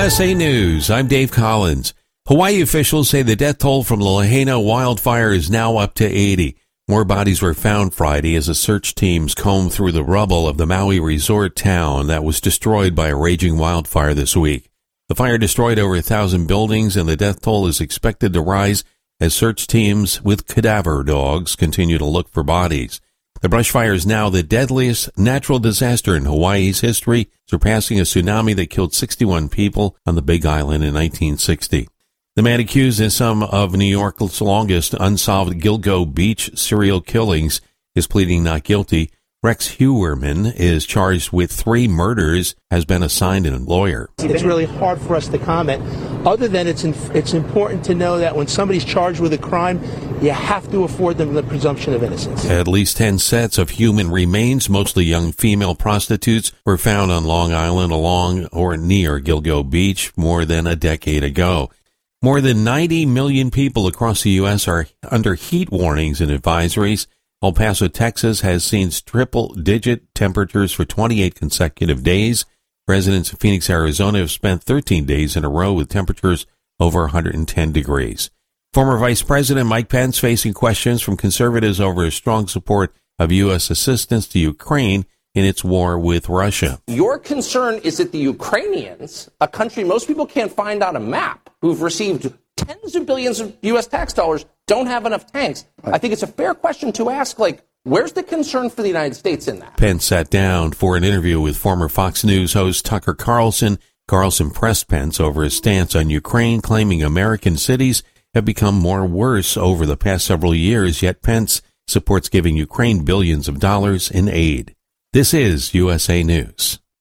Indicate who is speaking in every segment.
Speaker 1: USA News. I'm Dave Collins. Hawaii officials say the death toll from the Lahaina wildfire is now up to 80. More bodies were found Friday as the search teams combed through the rubble of the Maui resort town that was destroyed by a raging wildfire this week. The fire destroyed over a thousand buildings and the death toll is expected to rise as search teams with cadaver dogs continue to look for bodies. The brush fire is now the deadliest natural disaster in Hawaii's history, surpassing a tsunami that killed 61 people on the Big Island in 1960. The man accused in some of New York's longest unsolved Gilgo Beach serial killings is pleading not guilty. Rex Heuermann is charged with three murders, has been assigned a lawyer.
Speaker 2: It's really hard for us to comment, other than it's, in, it's important to know that when somebody's charged with a crime, you have to afford them the presumption of innocence.
Speaker 1: At least 10 sets of human remains, mostly young female prostitutes, were found on Long Island along or near Gilgo Beach more than a decade ago. More than 90 million people across the U.S. are under heat warnings and advisories. El Paso, Texas has seen triple digit temperatures for 28 consecutive days. Residents of Phoenix, Arizona have spent 13 days in a row with temperatures over 110 degrees. Former Vice President Mike Pence facing questions from conservatives over his strong support of U.S. assistance to Ukraine in its war with Russia.
Speaker 3: Your concern is that the Ukrainians, a country most people can't find on a map, who've received tens of billions of U.S. tax dollars, don't have enough tanks. I think it's a fair question to ask, like, where's the concern for the United States in that?
Speaker 1: Pence sat down for an interview with former Fox News host Tucker Carlson. Carlson pressed Pence over his stance on Ukraine, claiming American cities have become more worse over the past several years, yet Pence supports giving Ukraine billions of dollars in aid. This is USA News.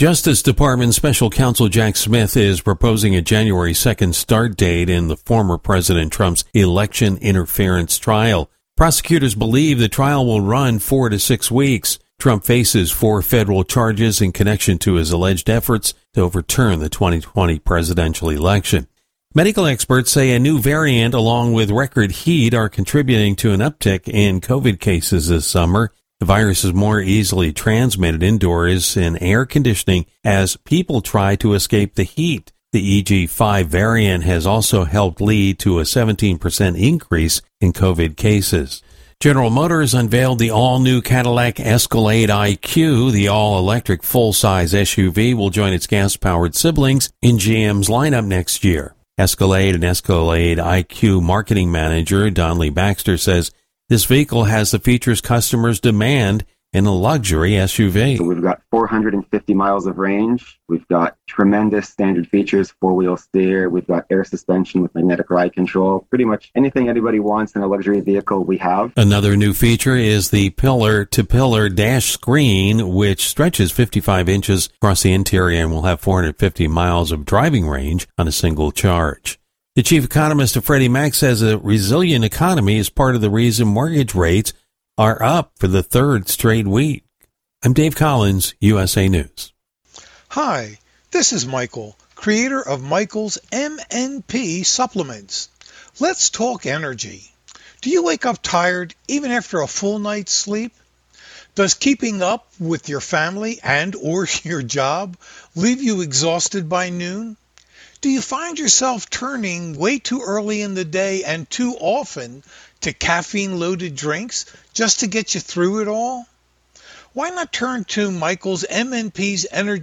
Speaker 1: Justice Department Special Counsel Jack Smith is proposing a January 2nd start date in the former President Trump's election interference trial. Prosecutors believe the trial will run four to six weeks. Trump faces four federal charges in connection to his alleged efforts to overturn the 2020 presidential election. Medical experts say a new variant along with record heat are contributing to an uptick in COVID cases this summer. The virus is more easily transmitted indoors in air conditioning as people try to escape the heat. The EG5 variant has also helped lead to a 17% increase in COVID cases. General Motors unveiled the all-new Cadillac Escalade IQ. The all-electric full-size SUV will join its gas-powered siblings in GM's lineup next year. Escalade and Escalade IQ marketing manager Donley Baxter says this vehicle has the features customers demand in a luxury SUV.
Speaker 4: So we've got 450 miles of range. We've got tremendous standard features, four-wheel steer. We've got air suspension with magnetic ride control. Pretty much anything anybody wants in a luxury vehicle, we have.
Speaker 1: Another new feature is the pillar-to-pillar dash screen, which stretches 55 inches across the interior and will have 450 miles of driving range on a single charge. The chief economist of Freddie Mac says a resilient economy is part of the reason mortgage rates are up for the third straight week. I'm Dave Collins, USA News.
Speaker 5: Hi, this is Michael, creator of Michael's MNP supplements. Let's talk energy. Do you wake up tired even after a full night's sleep? Does keeping up with your family and or your job leave you exhausted by noon? Do you find yourself turning way too early in the day and too often to caffeine loaded drinks just to get you through it all? Why not turn to Michael's MNP's Energy?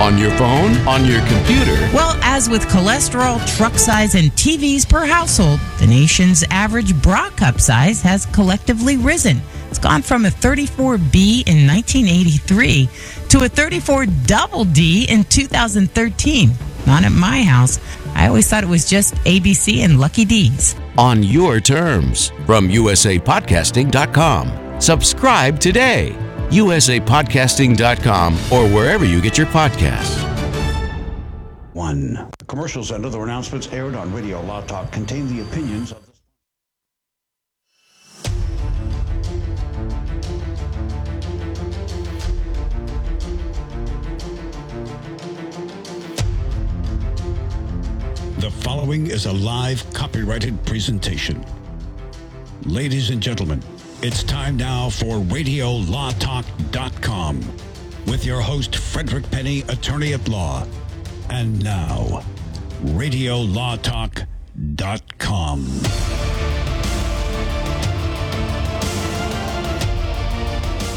Speaker 6: On your phone, on your computer.
Speaker 7: Well, as with cholesterol, truck size, and TVs per household, the nation's average bra cup size has collectively risen. It's gone from a 34B in 1983 to a 34 double D in 2013. Not at my house. I always thought it was just ABC and Lucky D's.
Speaker 6: On your terms from usapodcasting.com. Subscribe today. usapodcasting.com or wherever you get your podcasts.
Speaker 8: One. The commercials and other announcements aired on Radio Law Talk contain the opinions of the The following is a live copyrighted presentation. Ladies and gentlemen, it's time now for RadioLawTalk.com with your host, Frederick Penney, attorney at law. And now, RadioLawTalk.com.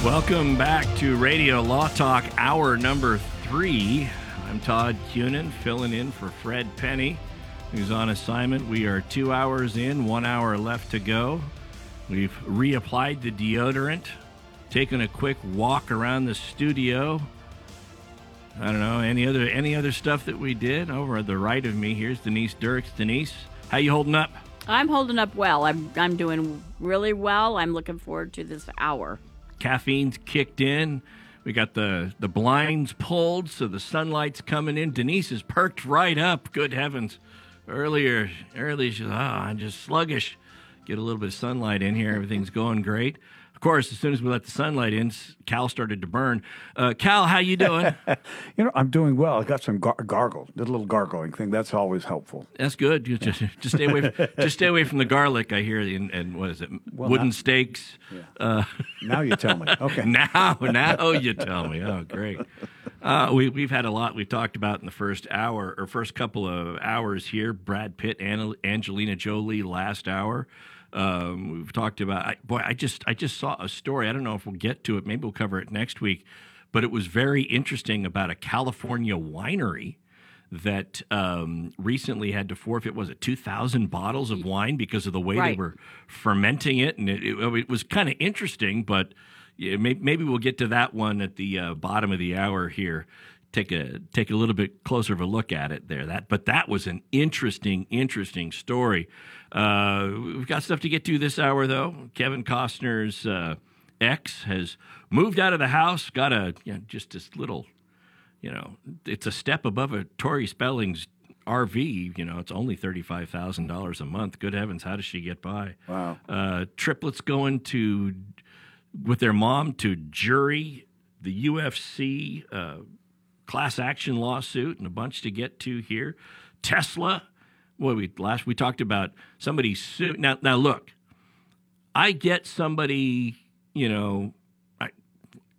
Speaker 9: Welcome back to Radio Law Talk, hour number three. I'm Todd Cunin, filling in for Fred Penney, who's on assignment. We are two hours in, one hour left to go. We've reapplied the deodorant, taken a quick walk around the studio. I don't know any other any other stuff that we did. Over at the right of me, here's Denise Dirks. Denise, how you holding up?
Speaker 10: I'm holding up well. I'm I'm doing really well. I'm looking forward to this hour.
Speaker 9: Caffeine's kicked in. We got the the blinds pulled, so the sunlight's coming in. Denise is perked right up. Good heavens! Earlier, earlier she's ah, I'm just sluggish. Get a little bit of sunlight in here. Everything's going great. Of course, as soon as we let the sunlight in, Cal started to burn. Uh, Cal, how you doing?
Speaker 11: you know, I'm doing well. I got some gar- gargle, did a little gargling thing. That's always helpful.
Speaker 9: That's good. You just just stay away. From, just stay away from the garlic. I hear, and, and what is it? Well, Wooden now, stakes.
Speaker 11: Yeah. Uh, now you tell me. Okay.
Speaker 9: now, now you tell me. Oh, great. Uh, we, we've had a lot we've talked about in the first hour or first couple of hours here. Brad Pitt, and Angelina Jolie last hour. Um, we've talked about. I, boy, I just I just saw a story. I don't know if we'll get to it. Maybe we'll cover it next week. But it was very interesting about a California winery that um, recently had to forfeit was it 2000 bottles of wine because of the way
Speaker 10: right.
Speaker 9: they were fermenting it and it, it, it was kind of interesting but maybe, we'll get to that one at the uh, bottom of the hour here take a take a little bit closer of a look at it there that but that was an interesting interesting story uh, we've got stuff to get to this hour, though. Kevin Costner's uh, ex has moved out of the house, got a you know, just this little, you know, it's a step above a Tori Spelling's RV. You know, it's only thirty-five thousand dollars a month. Good heavens, how does she get by?
Speaker 11: Wow.
Speaker 9: Uh, triplets going to with their mom to jury, the UFC uh, class action lawsuit, and a bunch to get to here. Tesla well, we last we talked about somebody su- now. Now look, I get somebody. You know, I,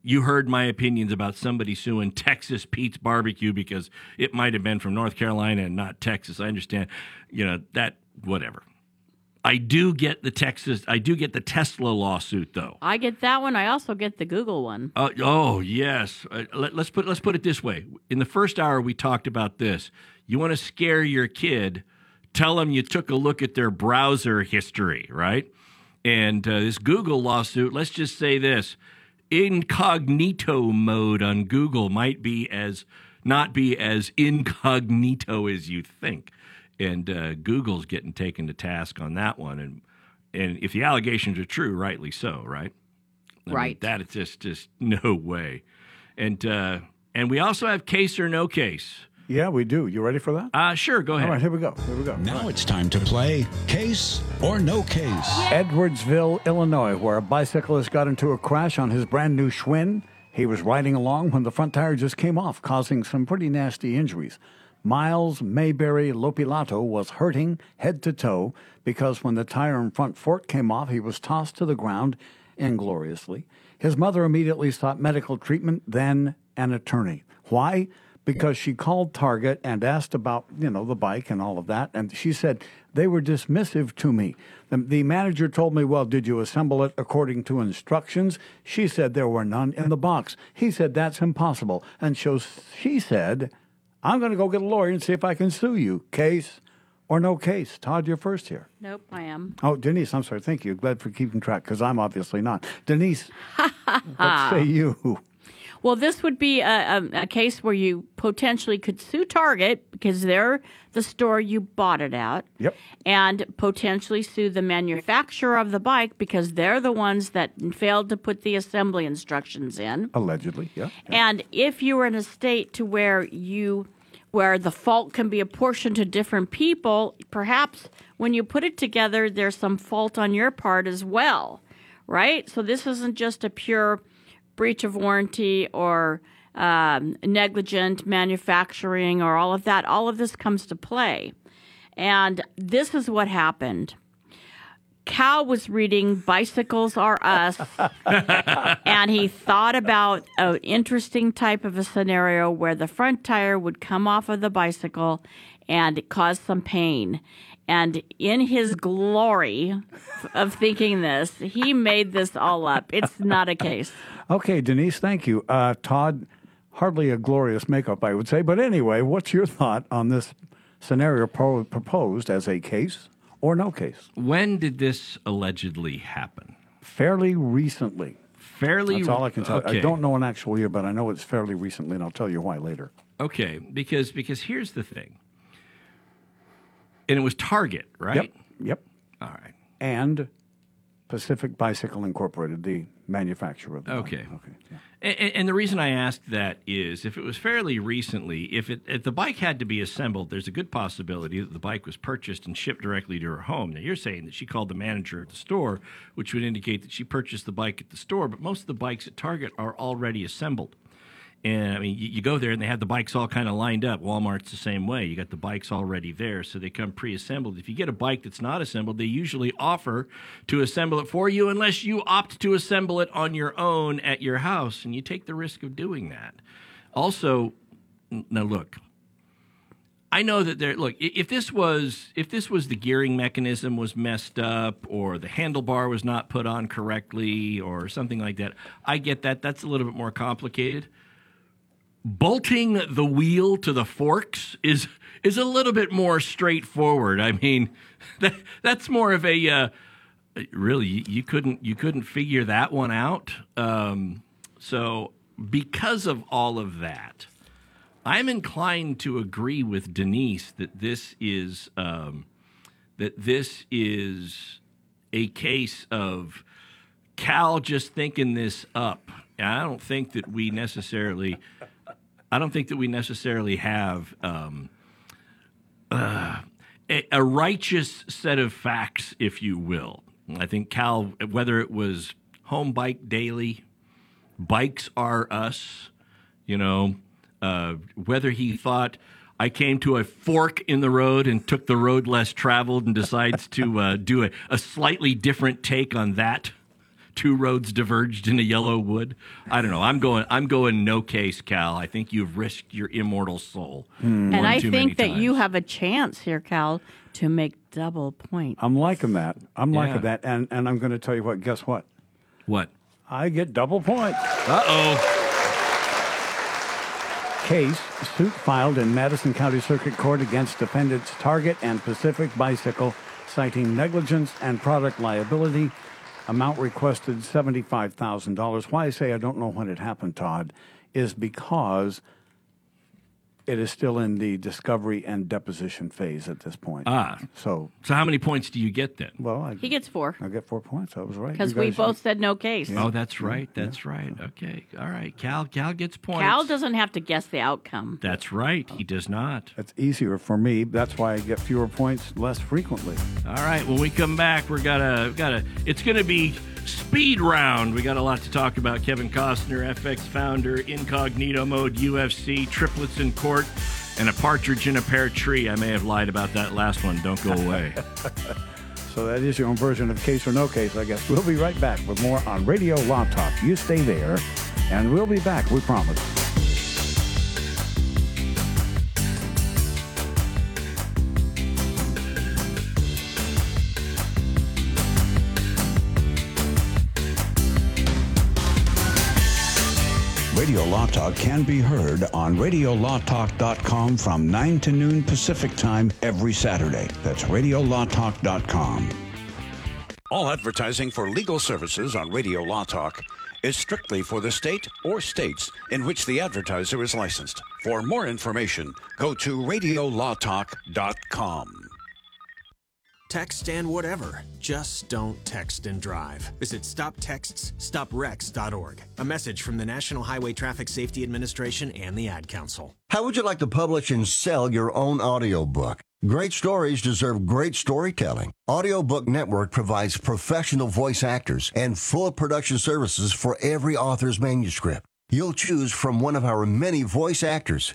Speaker 9: you heard my opinions about somebody suing Texas Pete's Barbecue because it might have been from North Carolina and not Texas. I understand. You know that whatever. I do get the Texas. I do get the Tesla lawsuit, though.
Speaker 10: I get that one. I also get the Google one.
Speaker 9: Uh, oh yes. Uh, let, let's put let's put it this way. In the first hour, we talked about this. You want to scare your kid tell them you took a look at their browser history, right? And uh, this Google lawsuit, let's just say this incognito mode on Google might be as not be as incognito as you think. And uh, Google's getting taken to task on that one. And and if the allegations are true, rightly so, right?
Speaker 10: I right.
Speaker 9: Mean, that is just just no way. And uh, and we also have case or no case.
Speaker 11: Yeah, we do. You ready for that?
Speaker 9: Uh, sure, go ahead.
Speaker 11: All right, here we go. Here we go.
Speaker 8: Now right. it's time to play Case or No Case.
Speaker 11: Edwardsville, Illinois, where a bicyclist got into a crash on his brand new Schwinn. He was riding along when the front tire just came off, causing some pretty nasty injuries. Miles Mayberry Lopilato was hurting head to toe because when the tire and front fork came off, he was tossed to the ground ingloriously. His mother immediately sought medical treatment, then an attorney. Why? Because she called Target and asked about, you know, the bike and all of that. And she said, they were dismissive to me. The, the manager told me, Well, did you assemble it according to instructions? She said there were none in the box. He said, That's impossible. And so she said, I'm going to go get a lawyer and see if I can sue you. Case or no case? Todd, you're first here.
Speaker 10: Nope, I am.
Speaker 11: Oh, Denise, I'm sorry. Thank you. Glad for keeping track because I'm obviously not. Denise, what say you?
Speaker 10: Well, this would be a, a, a, case where you potentially could sue Target because they're the store you bought it at.
Speaker 11: Yep.
Speaker 10: And potentially sue the manufacturer of the bike because they're the ones that failed to put the assembly instructions in.
Speaker 11: Allegedly, yeah.
Speaker 10: yeah. And if you were in a state to where you where the fault can be apportioned to different people, perhaps when you put it together there's some fault on your part as well. Right? So this isn't just a pure breach of warranty or um, negligent manufacturing or all of that, all of this comes to play. And this is what happened. Cal was reading Bicycles Are Us, and he thought about an interesting type of a scenario where the front tire would come off of the bicycle and cause some pain. And in his glory of thinking this, he made this all up. It's not a case.
Speaker 11: Okay, Denise, thank you. Uh, Todd, hardly a glorious makeup, I would say. But anyway, what's your thought on this scenario pro- proposed as a case or no case?
Speaker 9: When did this allegedly happen?
Speaker 11: Fairly recently.
Speaker 9: Fairly.
Speaker 11: That's all I can tell.
Speaker 9: Okay.
Speaker 11: I don't know an actual year, but I know it's fairly recently, and I'll tell you why later.
Speaker 9: Okay, because because here's the thing. And it was Target, right?
Speaker 11: Yep. Yep.
Speaker 9: All right.
Speaker 11: And Pacific Bicycle Incorporated, the manufacturer of the
Speaker 9: Okay.
Speaker 11: bike. Okay. yeah.
Speaker 9: And, and the reason I asked that is if it was fairly recently, if it if the bike had to be assembled, there's a good possibility that the bike was purchased and shipped directly to her home. Now you're saying that she called the manager at the store, which would indicate that she purchased the bike at the store, but most of the bikes at Target are already assembled. And I mean, you, you go there and they have the bikes all kind of lined up. Walmart's the same way. You got the bikes already there, so they come pre-assembled. If you get a bike that's not assembled, they usually offer to assemble it for you, unless you opt to assemble it on your own at your house, and you take the risk of doing that. Also, now look, I know that there. Look, if this was if this was the gearing mechanism was messed up, or the handlebar was not put on correctly, or something like that, I get that. That's a little bit more complicated bolting the wheel to the forks is is a little bit more straightforward. I mean, that, that's more of a uh, really you, you couldn't you couldn't figure that one out. Um, so because of all of that, I'm inclined to agree with Denise that this is um, that this is a case of Cal just thinking this up. I don't think that we necessarily. I don't think that we necessarily have um, uh, a, a righteous set of facts, if you will. I think Cal, whether it was Home Bike Daily, Bikes Are Us, you know, uh, whether he thought I came to a fork in the road and took the road less traveled and decides to uh, do a, a slightly different take on that two roads diverged in a yellow wood. I don't know. I'm going. I'm going. No case, Cal. I think you've risked your immortal soul.
Speaker 10: And I
Speaker 9: too
Speaker 10: think that
Speaker 9: times.
Speaker 10: you have a chance here, Cal, to make double points.
Speaker 11: I'm liking that. I'm
Speaker 9: Yeah.
Speaker 11: liking that. And and I'm going to tell you what. Guess what?
Speaker 9: What?
Speaker 11: I get double points.
Speaker 9: Uh oh.
Speaker 11: Case suit filed in Madison County Circuit Court against defendants Target and Pacific Bicycle, citing negligence and product liability. Amount requested $75,000. Why I say I don't know when it happened, Todd, is because it is still in the discovery and deposition phase at this point.
Speaker 9: Ah.
Speaker 11: So,
Speaker 9: So how many points do you get then?
Speaker 11: well, I,
Speaker 10: He gets four
Speaker 11: I get four points. I was right.
Speaker 10: because
Speaker 11: You
Speaker 10: we
Speaker 11: guys-
Speaker 10: both said no case.
Speaker 9: Oh, that's right. That's right. Okay. All right. Cal. Cal gets points.
Speaker 10: Cal doesn't have to guess the outcome.
Speaker 9: That's right. He does not.
Speaker 11: That's easier for me. That's why I get fewer points less frequently.
Speaker 9: All right. When we come back, we're gonna gotta. It's gonna be speed round. We got a lot to talk about. Kevin Costner, FX founder, incognito mode, UFC, triplets in court. And a partridge in a pear tree. I may have lied about that last one. Don't go away.
Speaker 11: So that is your own version of case or no case, I guess. We'll be right back with more on Radio Law Talk. You stay there, and we'll be back, we promise.
Speaker 8: Radio Law Talk can be heard on radiolawtalk.com from 9 to noon Pacific Time every Saturday. That's radiolawtalk.com. All advertising for legal services on Radio Law Talk is strictly for the state or states in which the advertiser is licensed. For more information, go to radiolawtalk.com.
Speaker 12: Text and whatever. Just don't text and drive. Visit stoptextsstopwrecks.org. A message from the National Highway Traffic Safety Administration and the Ad Council.
Speaker 13: How would you like to publish and sell your own audiobook? Great stories deserve great storytelling. Audiobook Network provides professional voice actors and full production services for every author's manuscript. You'll choose from one of our many voice actors.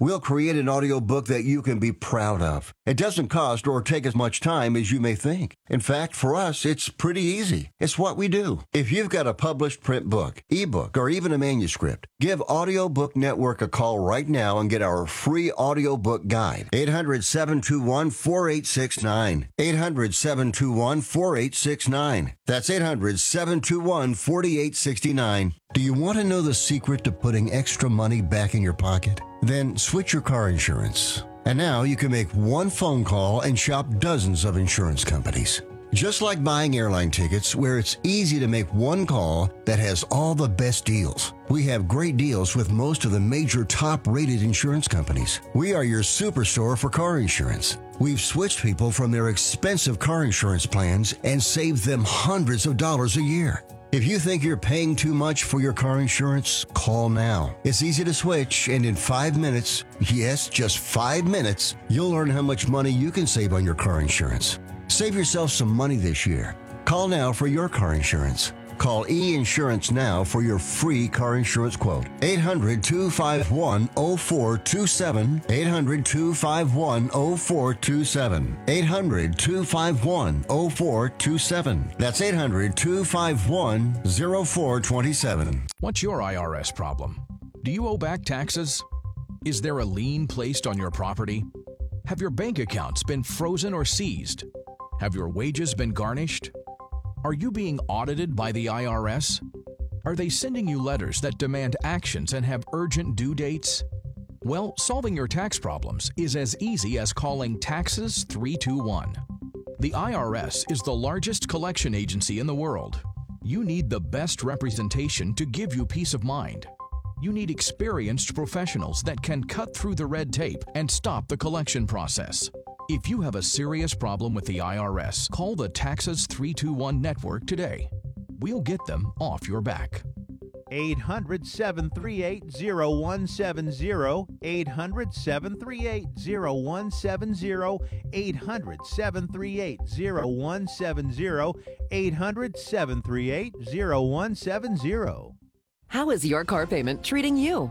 Speaker 13: We'll create an audiobook that you can be proud of. It doesn't cost or take as much time as you may think. In fact, for us, it's pretty easy. It's what we do. If you've got a published print book, ebook, or even a manuscript, give Audiobook Network a call right now and get our free audiobook guide. 800 721 4869. 800 721 4869. That's 800 721 4869. Do you want to know the secret to putting extra money back in your pocket? Then switch your car insurance. And now you can make one phone call and shop dozens of insurance companies. Just like buying airline tickets, where it's easy to make one call that has all the best deals. We have great deals with most of the major top rated insurance companies. We are your superstore for car insurance. We've switched people from their expensive car insurance plans and saved them hundreds of dollars a year. If you think you're paying too much for your car insurance, call now. It's easy to switch, and in five minutes, yes, just five minutes, you'll learn how much money you can save on your car insurance. Save yourself some money this year. Call now for your car insurance. Call E Insurance now for your free car insurance quote. 800 251 0427. 800 251 0427. 800 251 0427. That's 800 251 0427.
Speaker 14: What's your IRS problem? Do you owe back taxes? Is there a lien placed on your property? Have your bank accounts been frozen or seized? Have your wages been garnished? Are you being audited by the IRS? Are they sending you letters that demand actions and have urgent due dates? Well, solving your tax problems is as easy as calling Taxes 321. The IRS is the largest collection agency in the world. You need the best representation to give you peace of mind. You need experienced professionals that can cut through the red tape and stop the collection process. If you have a serious problem with the IRS, call the Taxes 321 network today. We'll get them off your back.
Speaker 15: 800 738 0170. 800 738 0170. 800 738 0170. 800 738 0170.
Speaker 16: How is your car payment treating you?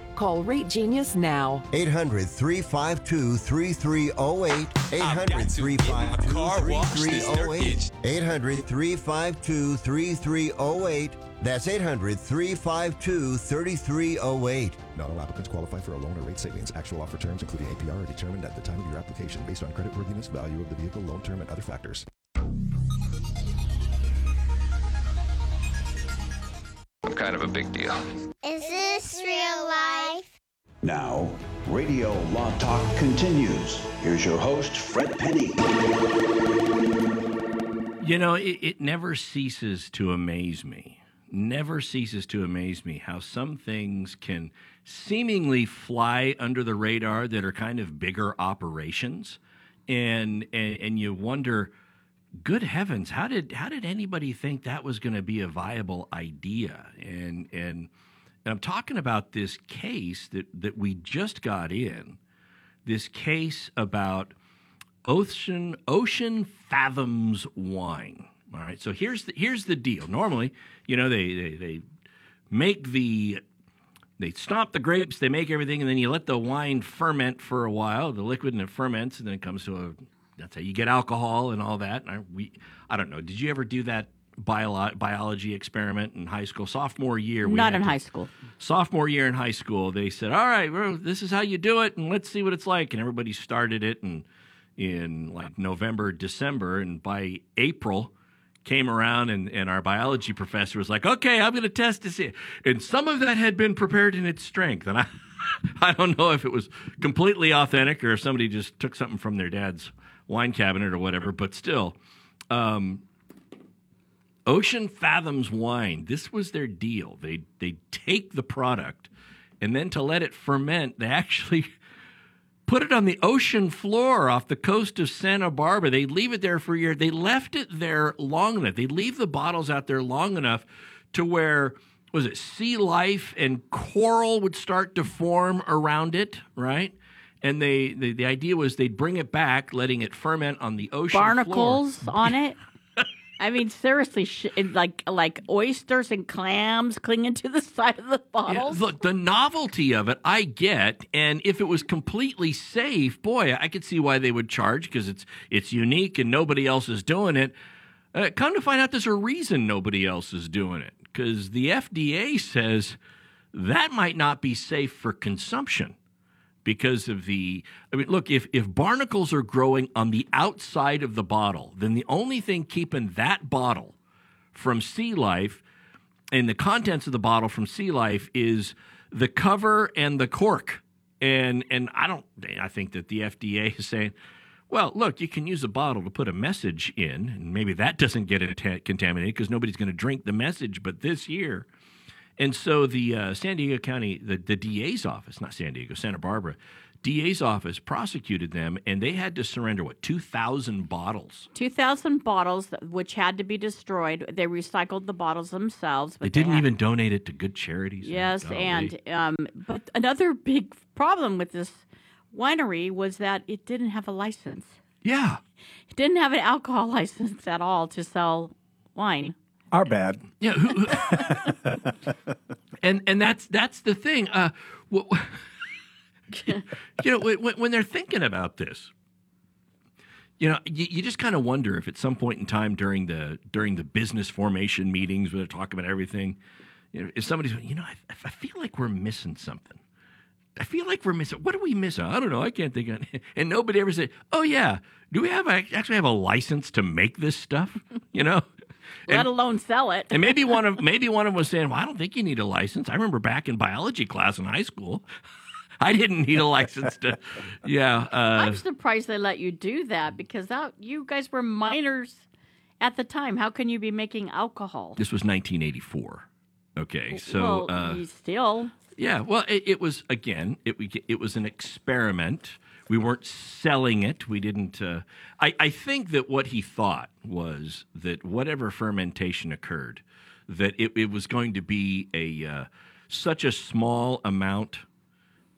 Speaker 16: Call Rate Genius now.
Speaker 13: 800 352 3308. 800 352 3308. 800 352 3308. That's 800 352 3308.
Speaker 17: Not all applicants qualify for a loan or rate savings. Actual offer terms, including APR, are determined at the time of your application based on creditworthiness, value of the vehicle, loan term, and other factors.
Speaker 18: I'm kind of a big deal.
Speaker 19: Is this real life?
Speaker 8: Now, Radio Law Talk continues. Here's your host, Fred Penney.
Speaker 9: You know, it, it never ceases to amaze me. Never ceases to amaze me how some things can seemingly fly under the radar that are kind of bigger operations, and and, and you wonder, good heavens, how did how did anybody think that was going to be a viable idea? And and and I'm talking about this case that that we just got in, this case about Ocean Ocean Fathoms wine. All right. So here's the here's the deal. Normally, you know, they they, they make the they stomp the grapes, they make everything, and then you let the wine ferment for a while, the liquid, and it ferments, and then it comes to a. That's how you get alcohol and all that. And I, we, I don't know. Did you ever do that bio, biology experiment in high school? Sophomore year, we
Speaker 10: Not in
Speaker 9: to-
Speaker 10: high school.
Speaker 9: sophomore year in high school, they said, "All right, well, this is how you do it, and let's see what it's like." And everybody started it, and in like November, December, and by April came around, and, and our biology professor was like, "Okay, I'm going to test to see." And some of that had been prepared in its strength, and I. I don't know if it was completely authentic or if somebody just took something from their dad's wine cabinet or whatever, but still, um, Ocean Fathoms Wine, this was their deal. They they take the product and then to let it ferment, they actually put it on the ocean floor off the coast of Santa Barbara. They leave it there for a year. They left it there long enough. They leave the bottles out there long enough to where was it sea life and coral would start to form around it, right? And they the, the idea was they'd bring it back, letting it ferment on the ocean floor.
Speaker 10: Barnacles on it. I mean, seriously, sh- like like oysters and clams clinging to the side of the
Speaker 9: Yeah, look, the novelty of it, I get, and if it was completely safe, boy, I could see why they would charge because it's it's unique and nobody else is doing it. Uh, come to find out, there's a reason nobody else is doing it because the FDA says that might not be safe for consumption because of the I mean look if if barnacles are growing on the outside of the bottle then the only thing keeping that bottle from sea life and the contents of the bottle from sea life is the cover and the cork and and I don't I think that the FDA is saying well, look, you can use a bottle to put a message in, and maybe that doesn't get contaminated because nobody's going to drink the message. But this year, and so the uh, San Diego County, the, the DA's office, not San Diego, Santa Barbara, DA's office prosecuted them, and they had to surrender what two thousand bottles.
Speaker 10: 2,000 bottles, which had to be destroyed. They recycled the bottles themselves. But
Speaker 9: They didn't
Speaker 10: had-
Speaker 9: even donate it to good charities.
Speaker 10: Yes,
Speaker 9: Golly.
Speaker 10: and um, but another big problem with this winery was that it didn't have a license.
Speaker 9: Yeah,
Speaker 10: it didn't have an alcohol license at all to sell wine.
Speaker 11: Our bad.
Speaker 9: Yeah, and and that's that's the thing. Uh, you know, when, when they're thinking about this, you know, you, you just kind of wonder if at some point in time during the during the business formation meetings where they're talking about everything, you know, if somebody's, you know, I, I feel like we're missing something. I feel like we're missing. What are we missing? I don't know. I can't think of it. And nobody ever said, "Oh yeah, do we have actually have a license to make this stuff?" You know.
Speaker 10: Let alone sell it.
Speaker 9: And maybe one of maybe one of them was saying, "Well, I don't think you need a license." I remember back in biology class in high school, I didn't need a license to. Yeah, uh,
Speaker 10: I'm surprised they let you do that because that you guys were minors at the time. How can you be making alcohol?
Speaker 9: this was 1984. Okay, so
Speaker 10: well,
Speaker 9: uh,
Speaker 10: still
Speaker 9: yeah, well, it, it was again, it it was an experiment. We weren't selling it. We didn't. Uh, I I think that what he thought was that whatever fermentation occurred, that it, it was going to be a uh, such a small amount.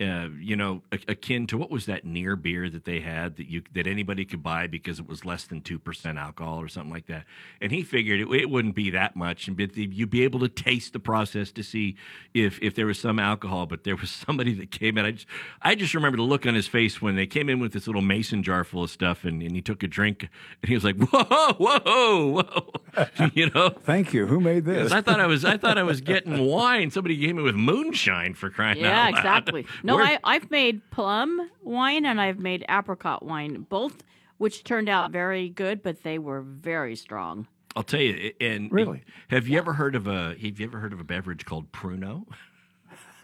Speaker 9: Uh, you know, a- akin to what was that near beer that they had that you that anybody could buy because it was less than two percent alcohol or something like that. And he figured it, it wouldn't be that much, and you'd be able to taste the process to see if if there was some alcohol. But there was somebody that came in. I just, I just remember the look on his face when they came in with this little mason jar full of stuff, and, and he took a drink, and he was like, "Whoa, whoa, whoa!" you know.
Speaker 11: Thank you. Who made this?
Speaker 9: I thought I was I thought I was getting wine. Somebody gave me with moonshine for crying
Speaker 10: yeah,
Speaker 9: out loud.
Speaker 10: Yeah, exactly. No,
Speaker 9: Where-
Speaker 10: I, I've made plum wine and I've made apricot wine, both which turned out very good, but they were very strong.
Speaker 9: I'll tell you. And
Speaker 11: Really?
Speaker 9: have you ever heard of a Have you ever heard of a beverage called Pruno?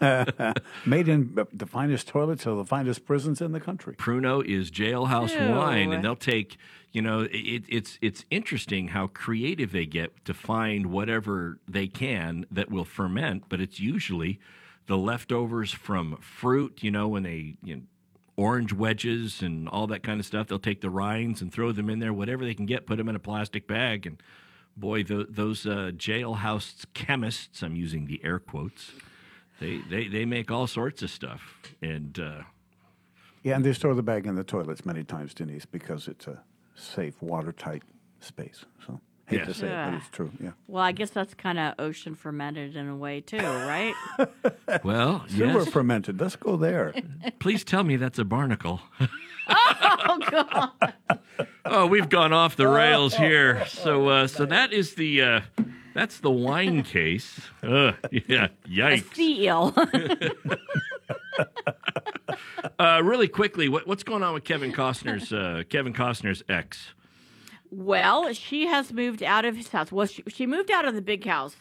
Speaker 11: Made in the finest toilets of the finest prisons in the country.
Speaker 9: Pruno is jailhouse
Speaker 11: Ew.
Speaker 9: wine, and they'll take. You know, it, it's it's interesting how creative they get to find whatever they can that will ferment, but it's usually the leftovers from fruit. You know, when they you know, orange wedges and all that kind of stuff, they'll take the rinds and throw them in there, whatever they can get, put them in a plastic bag, and boy, tho- those uh, jailhouse chemists. I'm using the air quotes. They, they, they make all sorts of stuff, and uh,
Speaker 11: Yeah, and they store the bag in the toilets many times, Denise, because it's a safe, watertight space. So hate to
Speaker 9: Yes.
Speaker 11: say it,
Speaker 10: Yeah.
Speaker 11: but it's true. Yeah.
Speaker 10: Well, I guess that's kind of ocean fermented in a way too, right?
Speaker 9: well,
Speaker 11: Silver
Speaker 9: yes.
Speaker 11: fermented. Let's go there.
Speaker 9: Please tell me that's a barnacle.
Speaker 10: oh God!
Speaker 9: oh, we've gone off the rails here. So, uh, so that is the uh, that's the wine case. Ugh, yeah, yikes.
Speaker 10: Sea eel.
Speaker 9: Uh, really quickly, what, what's going on with Kevin Costner's uh, Kevin Costner's ex?
Speaker 10: Well, she has moved out of his house. Well, she, she moved out of the big house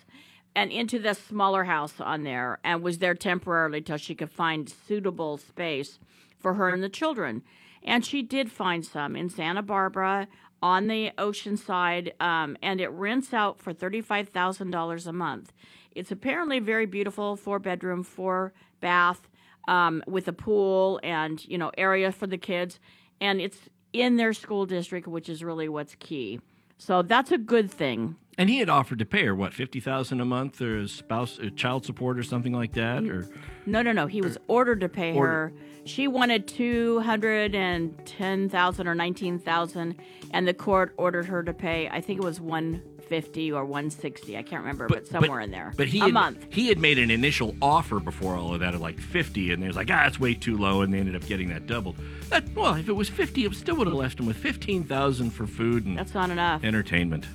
Speaker 10: and into the smaller house on there and was there temporarily till she could find suitable space for her and the children. And she did find some in Santa Barbara on the ocean side, um, and it rents out for $35,000 a month. It's apparently very beautiful, four bedroom, four bath, um, with a pool and, you know, area for the kids. And it's in their school district, which is really what's key. So that's a good thing.
Speaker 9: And he had offered to pay her what fifty thousand a month, or a spouse, child support, or something like that, or
Speaker 10: No, no, no. He was ordered to pay her. She wanted two hundred and ten thousand or nineteen thousand, and the court ordered her to pay. I think it was one fifty or one sixty. I can't remember, but, somewhere in there.
Speaker 9: But he
Speaker 10: a
Speaker 9: had,
Speaker 10: month.
Speaker 9: he had made an initial offer before all of that of like fifty, and they was like, ah, that's way too low, and they ended up getting that doubled. That well, if it was fifty, it still would have left him with fifteen thousand for food and
Speaker 10: That's not enough.
Speaker 9: entertainment.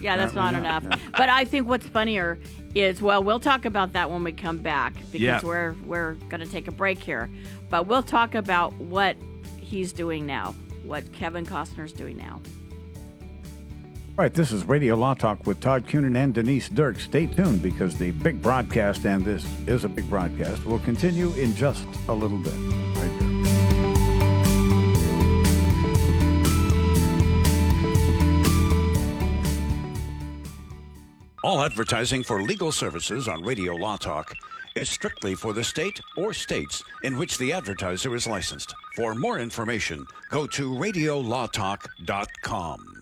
Speaker 10: Yeah, that's not enough. But I think what's funnier is well, we'll talk about that when we come back because
Speaker 9: Yeah.
Speaker 10: we're we're going to take a break here. But we'll talk about what he's doing now, what Kevin Costner's doing now.
Speaker 11: All right, this is Radio Law Talk with Todd Cunin and Denise Dirk. Stay tuned because the big broadcast, and this is a big broadcast, will continue in just a little bit. Right there.
Speaker 8: All advertising for legal services on Radio Law Talk is strictly for the state or states in which the advertiser is licensed. For more information, go to radiolawtalk.com.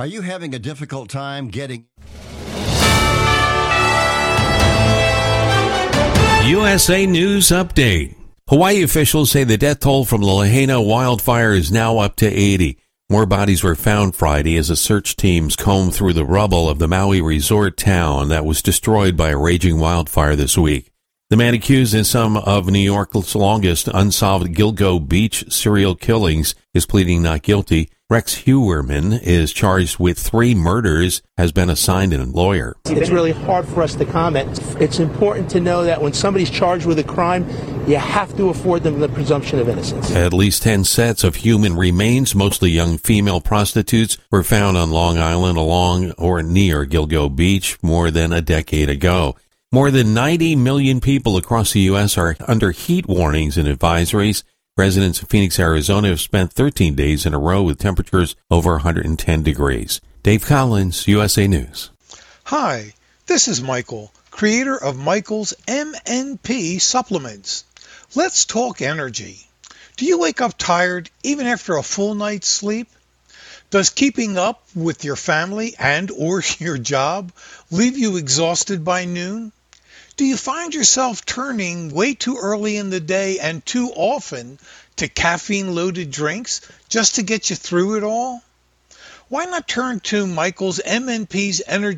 Speaker 13: Are you having a difficult time getting
Speaker 1: USA News Update. Hawaii officials say the death toll from the Lahaina wildfire is now up to 80. More bodies were found Friday as the search teams combed through the rubble of the Maui resort town that was destroyed by a raging wildfire this week. The man accused in some of New York's longest unsolved Gilgo Beach serial killings is pleading not guilty. Rex Heuermann is charged with three murders, has been assigned a lawyer.
Speaker 2: It's really hard for us to comment. It's important to know that when somebody's charged with a crime, you have to afford them the presumption of innocence.
Speaker 1: At least 10 sets of human remains, mostly young female prostitutes, were found on Long Island along or near Gilgo Beach more than a decade ago. More than 90 million people across the U.S. are under heat warnings and advisories. Residents of Phoenix, Arizona have spent 13 days in a row with temperatures over 110 degrees. Dave Collins, USA News.
Speaker 5: Hi, this is Michael, creator of Michael's MNP supplements. Let's talk energy. Do you wake up tired even after a full night's sleep? Does keeping up with your family and or your job leave you exhausted by noon? Do you find yourself turning way too early in the day and too often to caffeine loaded drinks just to get you through it all? Why not turn to Michael's MNP's Energy?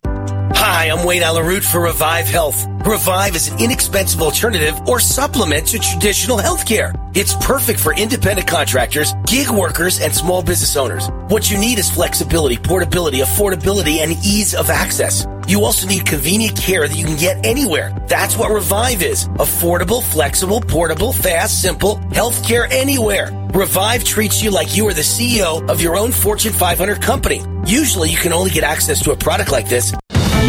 Speaker 20: Hi, I'm Wayne Allyn Root for Revive Health. Revive is an inexpensive alternative or supplement to traditional healthcare. It's perfect for independent contractors, gig workers, and small business owners. What you need is flexibility, portability, affordability, and ease of access. You also need convenient care that you can get anywhere. That's what Revive is. Affordable, flexible, portable, fast, simple, healthcare anywhere. Revive treats you like you are the CEO of your own Fortune 500 company. Usually you can only get access to a product like this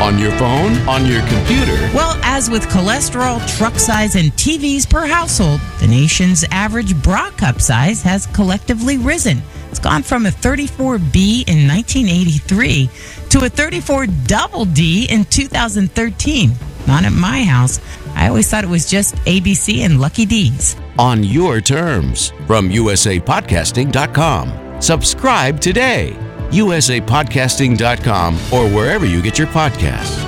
Speaker 6: On your phone, on your computer.
Speaker 7: Well, as with cholesterol, truck size, and TVs per household, the nation's average bra cup size has collectively risen. It's gone from a 34B in 1983 to a 34 double D in 2013. Not at my house. I always thought it was just ABC and Lucky D's.
Speaker 6: On your terms from usapodcasting.com. Subscribe today. usapodcasting.com or wherever you get your podcasts.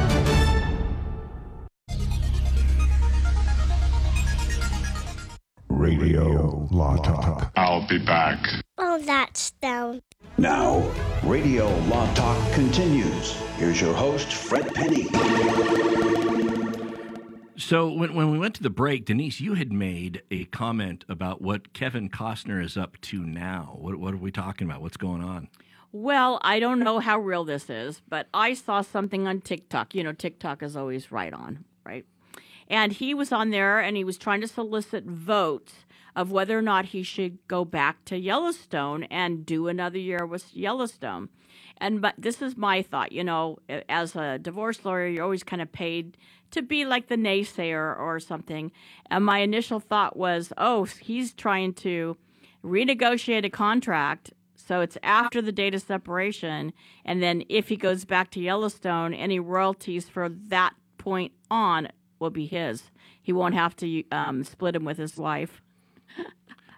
Speaker 8: Radio Law Talk.
Speaker 21: I'll be back.
Speaker 19: Oh, that's down.
Speaker 8: Now, Radio Law Talk continues. Here's your host, Fred Penney.
Speaker 9: So when, when we went to the break, Denise, you had made a comment about what Kevin Costner is up to now. What, what are we talking about? What's going on?
Speaker 10: Well, I don't know how real this is, but I saw something on TikTok. You know, TikTok is always right on, right? And he was on there and he was trying to solicit votes of whether or not he should go back to Yellowstone and do another year with Yellowstone. And but this is my thought, you know, as a divorce lawyer, you're always kind of paid to be like the naysayer or something. And my initial thought was, oh, he's trying to renegotiate a contract so it's after the date of separation. And then if he goes back to Yellowstone, any royalties for that point on will be his. He won't have to um, split him with his wife.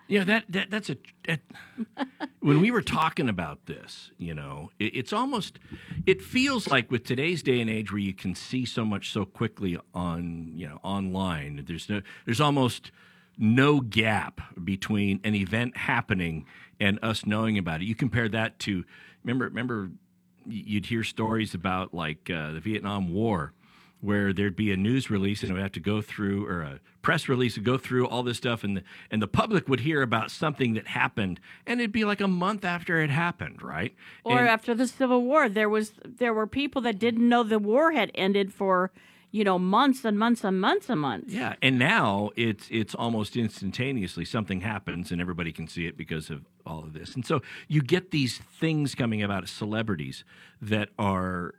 Speaker 9: Yeah, that, that that's a. That, when we were talking about this, you know, it, it's almost, it feels like with today's day and age, where you can see so much so quickly on, you know, online. There's no, there's almost no gap between an event happening and us knowing about it. You compare that to, remember, remember, you'd hear stories about like uh, the Vietnam War where there'd be a news release and it would have to go through or a press release would go through all this stuff and the, and the public would hear about something that happened and it'd be like a month after it happened right
Speaker 10: or
Speaker 9: and,
Speaker 10: after the civil war there was there were people that didn't know the war had ended for you know months and months and months and months
Speaker 9: yeah and now it's it's almost instantaneously something happens and everybody can see it because of all of this and so you get these things coming about celebrities that are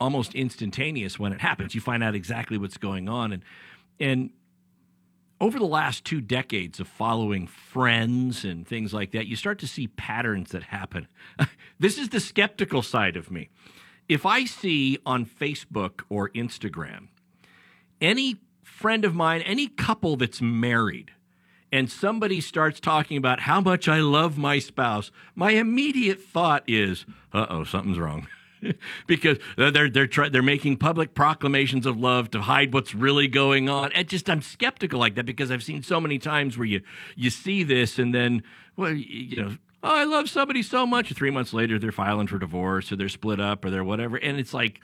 Speaker 9: almost instantaneous when it happens. You find out exactly what's going on, and and over the last two decades of following friends and things like that, you start to see patterns that happen. this is the skeptical side of me. If I see on Facebook or Instagram any friend of mine, any couple that's married, and somebody starts talking about how much I love my spouse, my immediate thought is, uh oh, something's wrong. because they're they're try, they're making public proclamations of love to hide what's really going on. And just I'm skeptical like that because I've seen so many times where you you see this and then well you know oh, I love somebody so much. Three months later, they're filing for divorce or they're split up or they're whatever, and it's like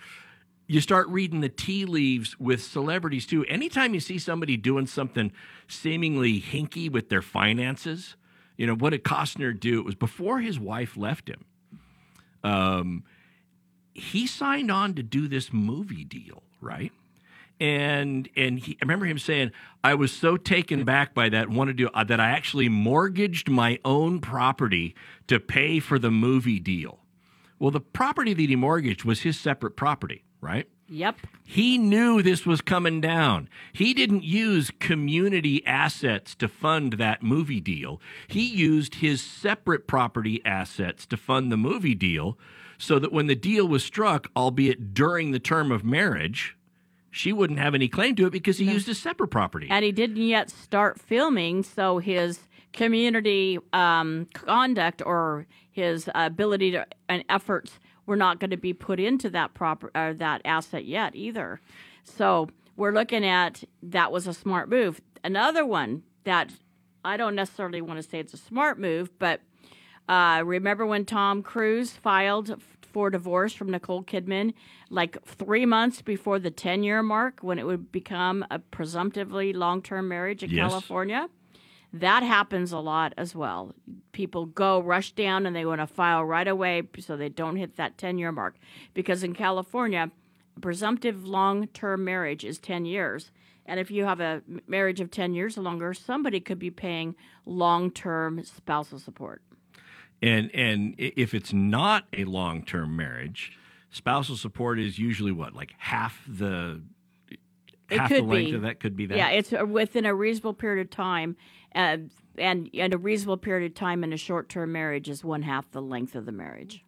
Speaker 9: you start reading the tea leaves with celebrities too. Anytime you see somebody doing something seemingly hinky with their finances, you know, what did Costner do? It was before his wife left him. Um, he signed on to do this movie deal, right? And and he, I remember him saying, "I was so taken back by that, wanted to uh, that I actually mortgaged my own property to pay for the movie deal." Well, the property that he mortgaged was his separate property, right?
Speaker 10: Yep.
Speaker 9: He knew this was coming down. He didn't use community assets to fund that movie deal. He used his separate property assets to fund the movie deal so that when the deal was struck, albeit during the term of marriage, she wouldn't have any claim to it because he used his separate property.
Speaker 10: And he didn't yet start filming, so his community um, conduct or his ability to, and efforts were not going to be put into that proper uh, that asset yet either. So we're looking at that was a smart move. Another one that I don't necessarily want to say it's a smart move, but uh, remember when Tom Cruise filed for divorce from Nicole Kidman like three months before the 10 year mark when it would become a presumptively long term marriage in
Speaker 9: Yes.
Speaker 10: California? That happens a lot as well. People go rush down and they want to file right away so they don't hit that 10 year mark. Because in California, presumptive long term marriage is 10 years. And if you have a marriage of 10 years or longer, somebody could be paying long term spousal support.
Speaker 9: And and if it's not a long term marriage, spousal support is usually what like half the
Speaker 10: It
Speaker 9: half
Speaker 10: could
Speaker 9: the length
Speaker 10: be.
Speaker 9: of that could be that.
Speaker 10: Yeah, it's uh, within a reasonable period of time. Uh, and, and a reasonable period of time in a short term marriage is one half the length of the marriage.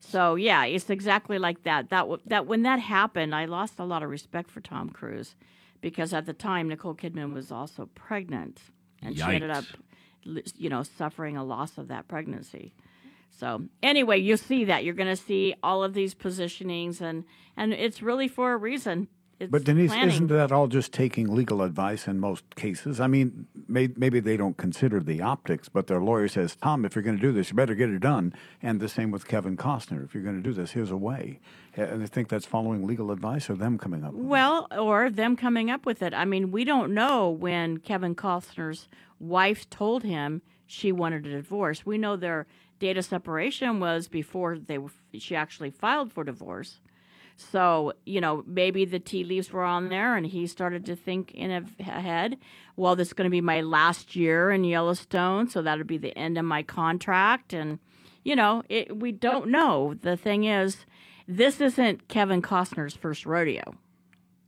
Speaker 10: So yeah, it's exactly like that. That that when that happened, I lost a lot of respect for Tom Cruise because at the time Nicole Kidman was also pregnant, and she ended up,
Speaker 9: Yikes.
Speaker 10: You know, suffering a loss of that pregnancy. So anyway, you see that you're going to see all of these positionings, and and it's really for a reason. It's
Speaker 11: But Denise,
Speaker 10: planning.
Speaker 11: isn't that all just taking legal advice in most cases? I mean, may, maybe they don't consider the optics, but their lawyer says, "Tom, if you're going to do this, you better get it done." And the same with Kevin Costner. If you're going to do this, here's a way. And I think that's following legal advice or them coming up. with it.
Speaker 10: Well, or them coming up with it. I mean, we don't know when Kevin Costner's wife told him she wanted a divorce. We know their date of separation was before they she actually filed for divorce. So, you know, maybe the tea leaves were on there and he started to think in a- ahead, well, this is going to be my last year in Yellowstone, so that'll be the end of my contract. And, you know, it, we don't know. The thing is, this isn't Kevin Costner's first rodeo.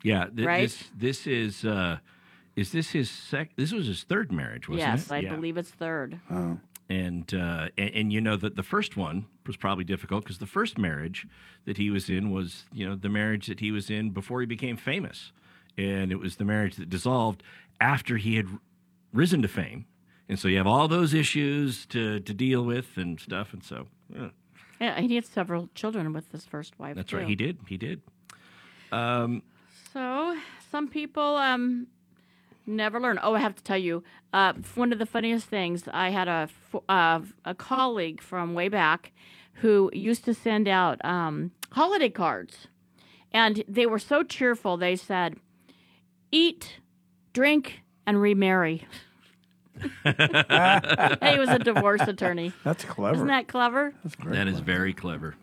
Speaker 9: Yeah, th-
Speaker 10: Right?
Speaker 9: this this is uh, is this his sec? This was his third marriage, wasn't
Speaker 10: yes,
Speaker 9: it?
Speaker 10: Yes, I
Speaker 9: Yeah.
Speaker 10: believe it's third.
Speaker 9: And, uh, and and you know that the first one was probably difficult because the first marriage that he was in was you know the marriage that he was in before he became famous, and it was the marriage that dissolved after he had risen to fame, and so you have all those issues to to deal with and stuff, and so yeah,
Speaker 10: Yeah, he had several children with his first wife.
Speaker 9: that's
Speaker 10: too.
Speaker 9: right, he did, he did. Um,
Speaker 10: So some people um, never learn. Oh, I have to tell you, uh, one of the funniest things. I had a f- uh, a colleague from way back who used to send out um, holiday cards, and they were so cheerful. They said, "Eat, drink, and remarry." he was a divorce attorney.
Speaker 11: That's clever.
Speaker 10: Isn't that clever?
Speaker 9: That is very clever.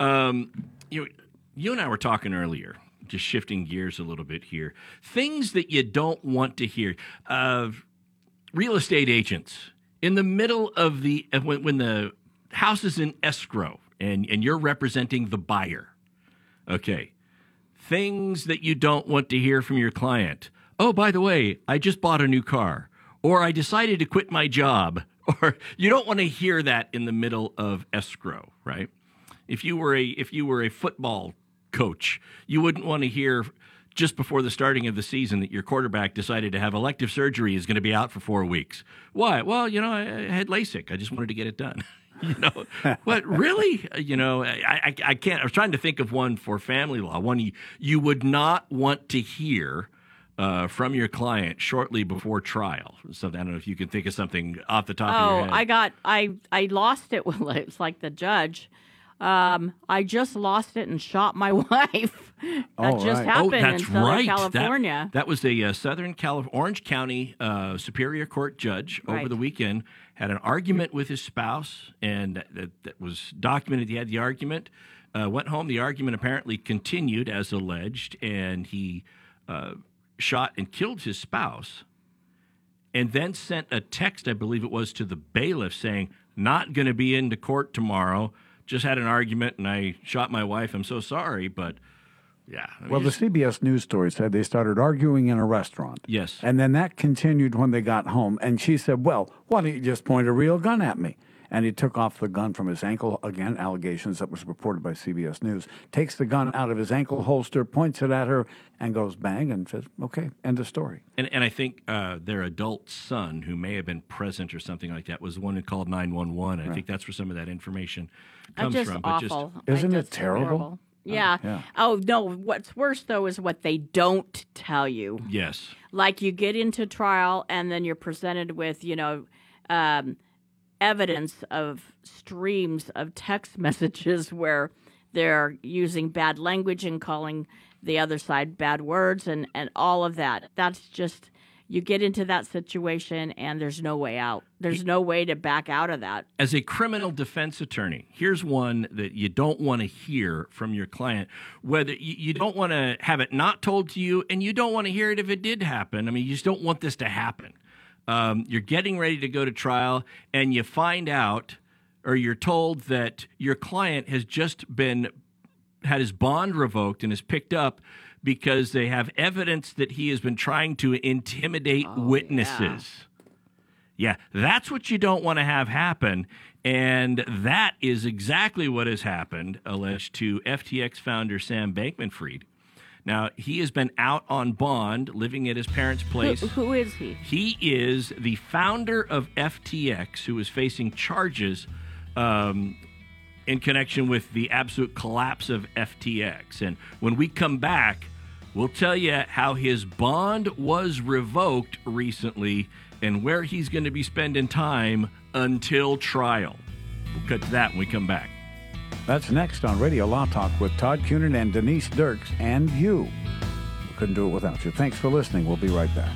Speaker 9: Um, you you and I were talking earlier, just shifting gears a little bit here. Things that you don't want to hear. Uh, real estate agents in the middle of the when, when the house is in escrow and and you're representing the buyer. Okay. Things that you don't want to hear from your client. Oh, by the way, I just bought a new car, or I decided to quit my job, or you don't want to hear that in the middle of escrow, right? If you were a if you were a football coach, you wouldn't want to hear just before the starting of the season that your quarterback decided to have elective surgery is going to be out for 4 weeks. Why? Well, you know, I, had LASIK. I just wanted to get it done. you know what really you know I, I, I can't i was trying to think of one for family law one you, you would not want to hear uh, from your client shortly before trial so i don't know if you can think of something off the top of your
Speaker 10: Oh,
Speaker 9: head
Speaker 10: I got I I lost it. Well, it's like the judge. Um, I just lost it and shot my wife. that
Speaker 9: Oh,
Speaker 10: just
Speaker 9: right.
Speaker 10: happened
Speaker 9: oh,
Speaker 10: in Southern
Speaker 9: right.
Speaker 10: California.
Speaker 9: That, was a uh, Southern California, Orange County uh, Superior Court judge over the weekend had an argument with his spouse, and that, that, that was documented. He had the argument, uh, went home. The argument apparently continued as alleged, and he uh, shot and killed his spouse, and then sent a text, I believe it was, to the bailiff saying, "Not going to be into court tomorrow." Just had an argument, and I shot my wife. I'm so sorry, but yeah. I mean,
Speaker 11: Well, the CBS News story said they started arguing in a restaurant.
Speaker 9: Yes.
Speaker 11: And then that continued when they got home. And she said, Well, why don't you just point a real gun at me? And he took off the gun from his ankle. Again, allegations that was reported by CBS News. Takes the gun out of his ankle holster, points it at her, and goes bang and says, Okay, end of story.
Speaker 9: And, and I think uh, their adult son, who may have been present or something like that, was the one who called 911. I think that's where some of that information comes
Speaker 10: just
Speaker 9: from.
Speaker 10: awful.
Speaker 9: But
Speaker 11: Isn't
Speaker 10: Like,
Speaker 11: it
Speaker 10: that's
Speaker 11: terrible?
Speaker 10: horrible. Yeah.
Speaker 11: yeah.
Speaker 10: Oh no. What's worse though is what they don't tell you.
Speaker 9: yes.
Speaker 10: like you get into trial and then you're presented with you know um, evidence of streams of text messages where they're using bad language and calling the other side bad words and, and all of that that's just you get into that situation and there's no way out there's no way to back out of that
Speaker 9: As a criminal defense attorney, here's one that you don't want to hear from your client. Whether you, you don't want to have it not told to you, and you don't want to hear it if it did happen. I mean, you just don't want this to happen. Um, you're getting ready to go to trial, and you find out, or you're told that your client has just been had his bond revoked and is picked up because they have evidence that he has been trying to intimidate witnesses. Yeah, that's what you don't want to have happen. And that is exactly what has happened, alleged to FTX founder Sam Bankman Fried. Now, he has been out on bond, living at his parents' place.
Speaker 10: Who- who is he
Speaker 9: He is the founder of FTX, who is facing charges um, in connection with the absolute collapse of FTX. And when we come back, we'll tell you how his bond was revoked recently and where he's going to be spending time until trial. We'll cut to that when we come back.
Speaker 11: That's next on Radio Law Talk with Todd Cunin and Denise Dirks and you. We couldn't do it without you. Thanks for listening. We'll be right back.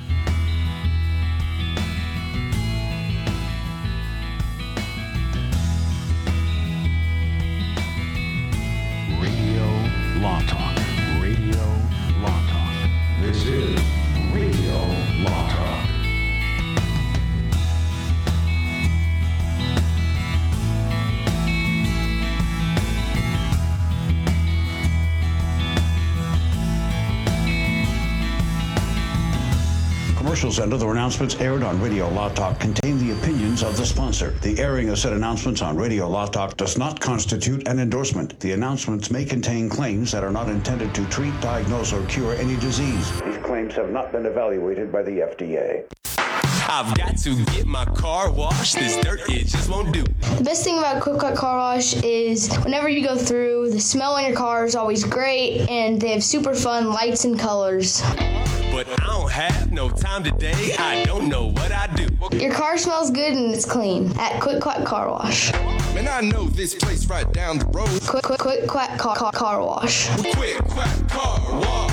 Speaker 8: Commercials and other announcements aired on Radio Law Talk contain the opinions of the sponsor. The airing of said announcements on Radio Law Talk does not constitute an endorsement. The announcements may contain claims that are not intended to treat, diagnose, or cure any disease. These claims have not been evaluated by the FDA.
Speaker 22: I've got to get my car washed. This dirt, it just won't do.
Speaker 23: The best thing about Quick Quack Car Wash is whenever you go through, the smell in your car is always great, and they have super fun lights and colors.
Speaker 22: Don't have no time today. I don't know what I do.
Speaker 23: Your car smells good and it's clean at Quick Quack Car Wash.
Speaker 24: Man, I know this place right down the road.
Speaker 23: Quick Quick Quick Quack Car, car, car Wash.
Speaker 24: Quick Quack Car Wash.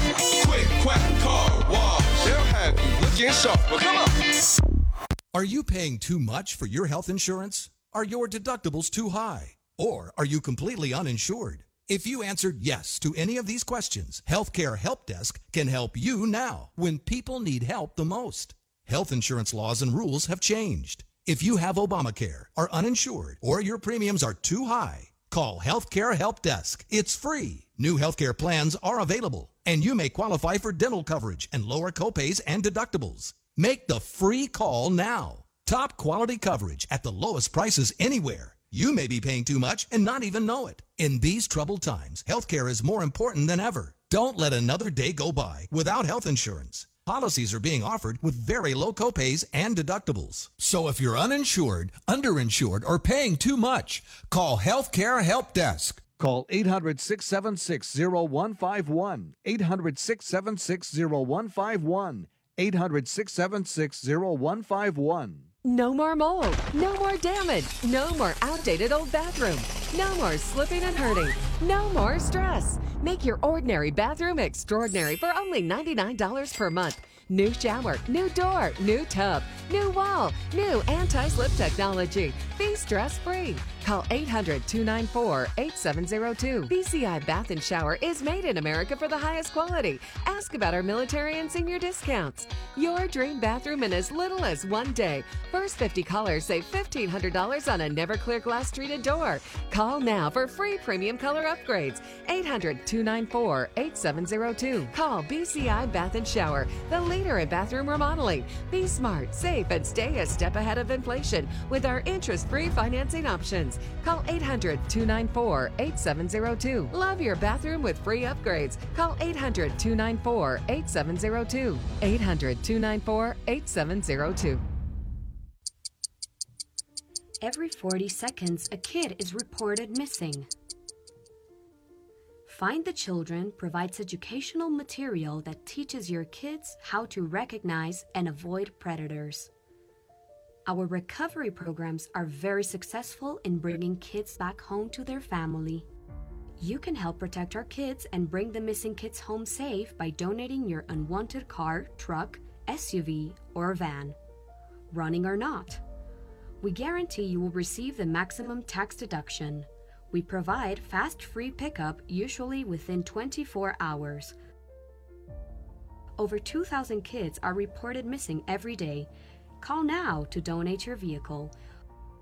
Speaker 22: Sharp. Well, come on.
Speaker 25: Are you paying too much for your health insurance? Are your deductibles too high? Or are you completely uninsured? If you answered yes to any of these questions, Healthcare Help Desk can help you now when people need help the most. Health insurance laws and rules have changed. If you have Obamacare, are uninsured, or your premiums are too high, call Healthcare Help Desk. It's free. New healthcare plans are available, and you may qualify for dental coverage and lower copays and deductibles. Make the free call now. Top quality coverage at the lowest prices anywhere. You may be paying too much and not even know it. In these troubled times, healthcare is more important than ever. Don't let another day go by without health insurance. Policies are being offered with very low copays and deductibles. So if you're uninsured, underinsured, or paying too much, call Healthcare Help Desk.
Speaker 26: Call 800 676 0151. 800 676 0151. 800 676 0151.
Speaker 27: No more mold. No more damage. No more outdated old bathroom. No more slipping and hurting. No more stress. Make your ordinary bathroom extraordinary for only $99 per month. New shower, new door, new tub, new wall, new anti slip technology. Be stress free. Call 800 294 8702. BCI Bath and Shower is made in America for the highest quality. Ask about our military and senior discounts. Your dream bathroom in as little as one day. First 50 callers save $1,500 on a never clear glass treated door. Call now for free premium color upgrades. 800 294 8702. Call BCI Bath and Shower, the leader in bathroom remodeling. Be smart, safe, and stay a step ahead of inflation with our interest free financing options. Call 800 294 8702. Love your bathroom with free upgrades. Call 800 294 8702. 800 294 8702.
Speaker 28: Every 40 seconds, a kid is reported missing. Find the Children provides educational material that teaches your kids how to recognize and avoid predators. Our recovery programs are very successful in bringing kids back home to their family. You can help protect our kids and bring the missing kids home safe by donating your unwanted car, truck, SUV, or van, running or not. We guarantee you will receive the maximum tax deduction. We provide fast free pickup, usually within 24 hours. Over 2,000 kids are reported missing every day. Call now to donate your vehicle.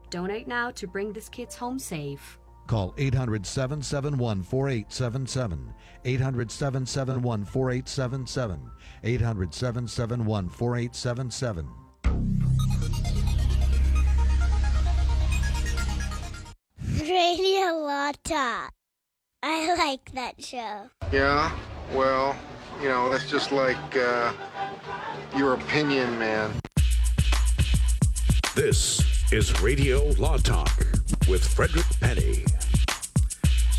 Speaker 28: Donate now to bring these kids home safe.
Speaker 26: Call 800 771 4877. 800 771 4877. 800 771 4877.
Speaker 19: Radio Law Talk. I like that show.
Speaker 29: Yeah, well, you know, that's just like uh, your opinion, man.
Speaker 8: This is Radio Law Talk with Frederick Penney.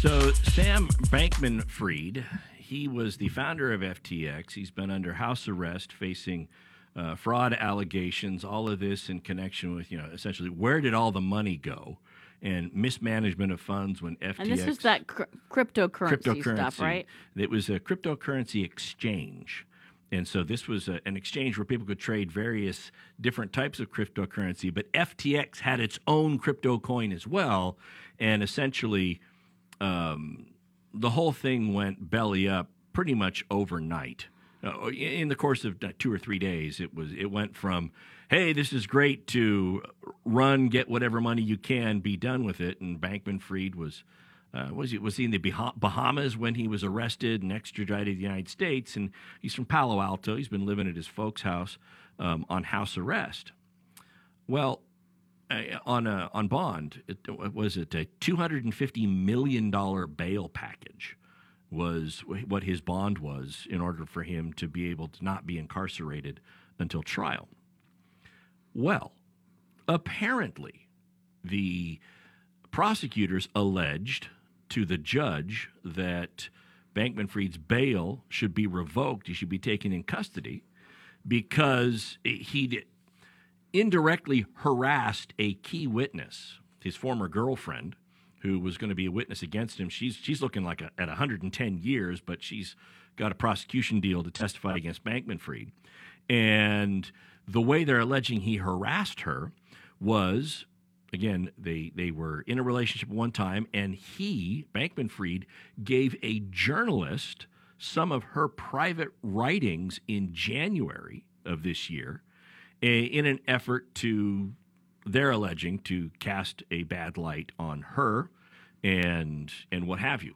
Speaker 9: So Sam Bankman Fried, he was the founder of FTX. He's been under house arrest, facing uh, fraud allegations. All of this in connection with, you know, essentially where did all the money go, and mismanagement of funds when FTX.
Speaker 10: And this is that cr- cryptocurrency,
Speaker 9: cryptocurrency.
Speaker 10: stuff, right?
Speaker 9: It was a cryptocurrency exchange. And so this was a, an exchange where people could trade various different types of cryptocurrency, but FTX had its own crypto coin as well. And essentially, um, the whole thing went belly up pretty much overnight. Uh, in the course of two or three days, it was it went from hey, this is great to run, get whatever money you can, be done with it. And Bankman Fried was uh, was he was he in the Bahamas when he was arrested and extradited to the United States? And he's from Palo Alto. He's been living at his folks' house um, on house arrest. Well, uh, on a, on bond, it, was it a two hundred and fifty million dollar bail package? Was what his bond was in order for him to be able to not be incarcerated until trial. Well, apparently, the prosecutors alleged to the judge that Bankman Fried's bail should be revoked. He should be taken in custody because he indirectly harassed a key witness, his former girlfriend, who was going to be a witness against him. She's she's looking like a, at 110 years, but she's got a prosecution deal to testify against Bankman Fried. And the way they're alleging he harassed her was again, they, they were in a relationship one time, and he, Bankman Fried, gave a journalist some of her private writings in January of this year in an effort to, they're alleging, to cast a bad light on her and and what have you.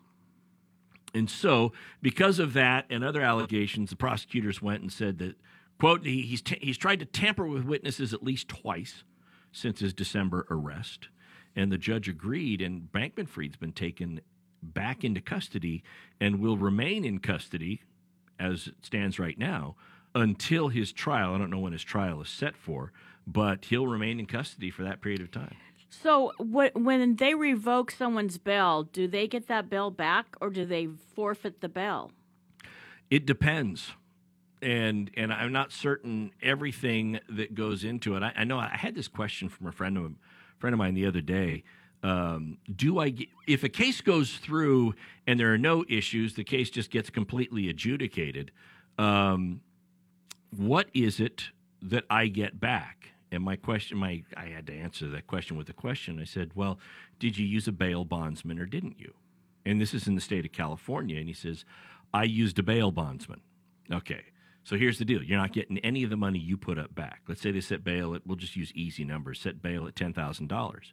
Speaker 9: And so, because of that and other allegations, the prosecutors went and said that, quote, he's, t- he's tried to tamper with witnesses at least twice since his December arrest. And the judge agreed, and Bankman Fried's been taken back into custody and will remain in custody as it stands right now until his trial. I don't know when his trial is set for, but he'll remain in custody for that period of time.
Speaker 10: So, what, when they revoke someone's bail, do they get that bail back or do they forfeit the bail?
Speaker 9: It depends. And and I'm not certain everything that goes into it. I, I know I had this question from a friend of a friend of mine the other day. Um, do I get, if a case goes through and there are no issues, the case just gets completely adjudicated. Um, what is it that I get back? And my question, my I had to answer that question with a question. I said, "Well, did you use a bail bondsman or didn't you?" And this is in the state of California. And he says, "I used a bail bondsman." Okay, so here's the deal: you're not getting any of the money you put up back. Let's say they set bail at we'll just use easy numbers. Set bail at ten thousand dollars.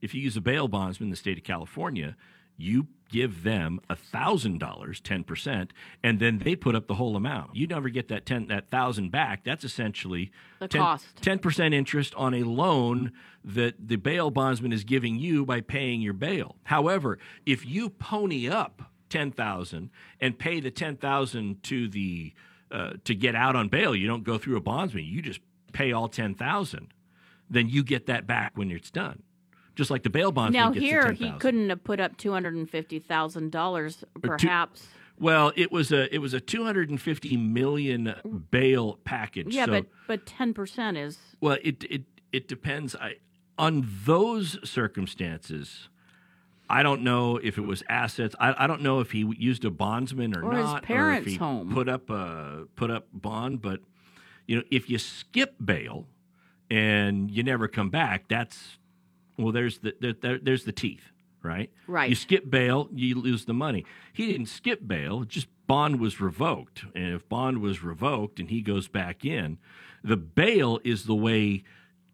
Speaker 9: If you use a bail bondsman in the state of California, you give them $1,000, 10%, and then they put up the whole amount. You never get that 10 that 1000 back. That's essentially
Speaker 10: The
Speaker 9: 10,
Speaker 10: cost.
Speaker 9: 10% interest on a loan that the bail bondsman is giving you by paying your bail. However, if you pony up 10,000 and pay the 10,000 to the uh, to get out on bail, you don't go through a bondsman. You just pay all 10,000. Then you get that back when it's done. Just like the bail bondsman
Speaker 10: now here
Speaker 9: 10,000.
Speaker 10: he couldn't have put up two hundred and fifty thousand dollars,
Speaker 9: two-
Speaker 10: perhaps.
Speaker 9: Well, it was a it was a 250 million bail package.
Speaker 10: yeah,
Speaker 9: so,
Speaker 10: but but ten percent is
Speaker 9: well, it it it depends. I on those circumstances. I don't know if it was assets. I, I don't know if he used a bondsman or,
Speaker 10: Or his parents'
Speaker 9: or if he
Speaker 10: home.
Speaker 9: put up a put up bond. But you know, if you skip bail and you never come back, that's well. There's the there, there, there's the teeth, right?
Speaker 10: Right.
Speaker 9: You skip bail, you lose the money. He didn't skip bail; just bond was revoked. And if bond was revoked and he goes back in, the bail is the way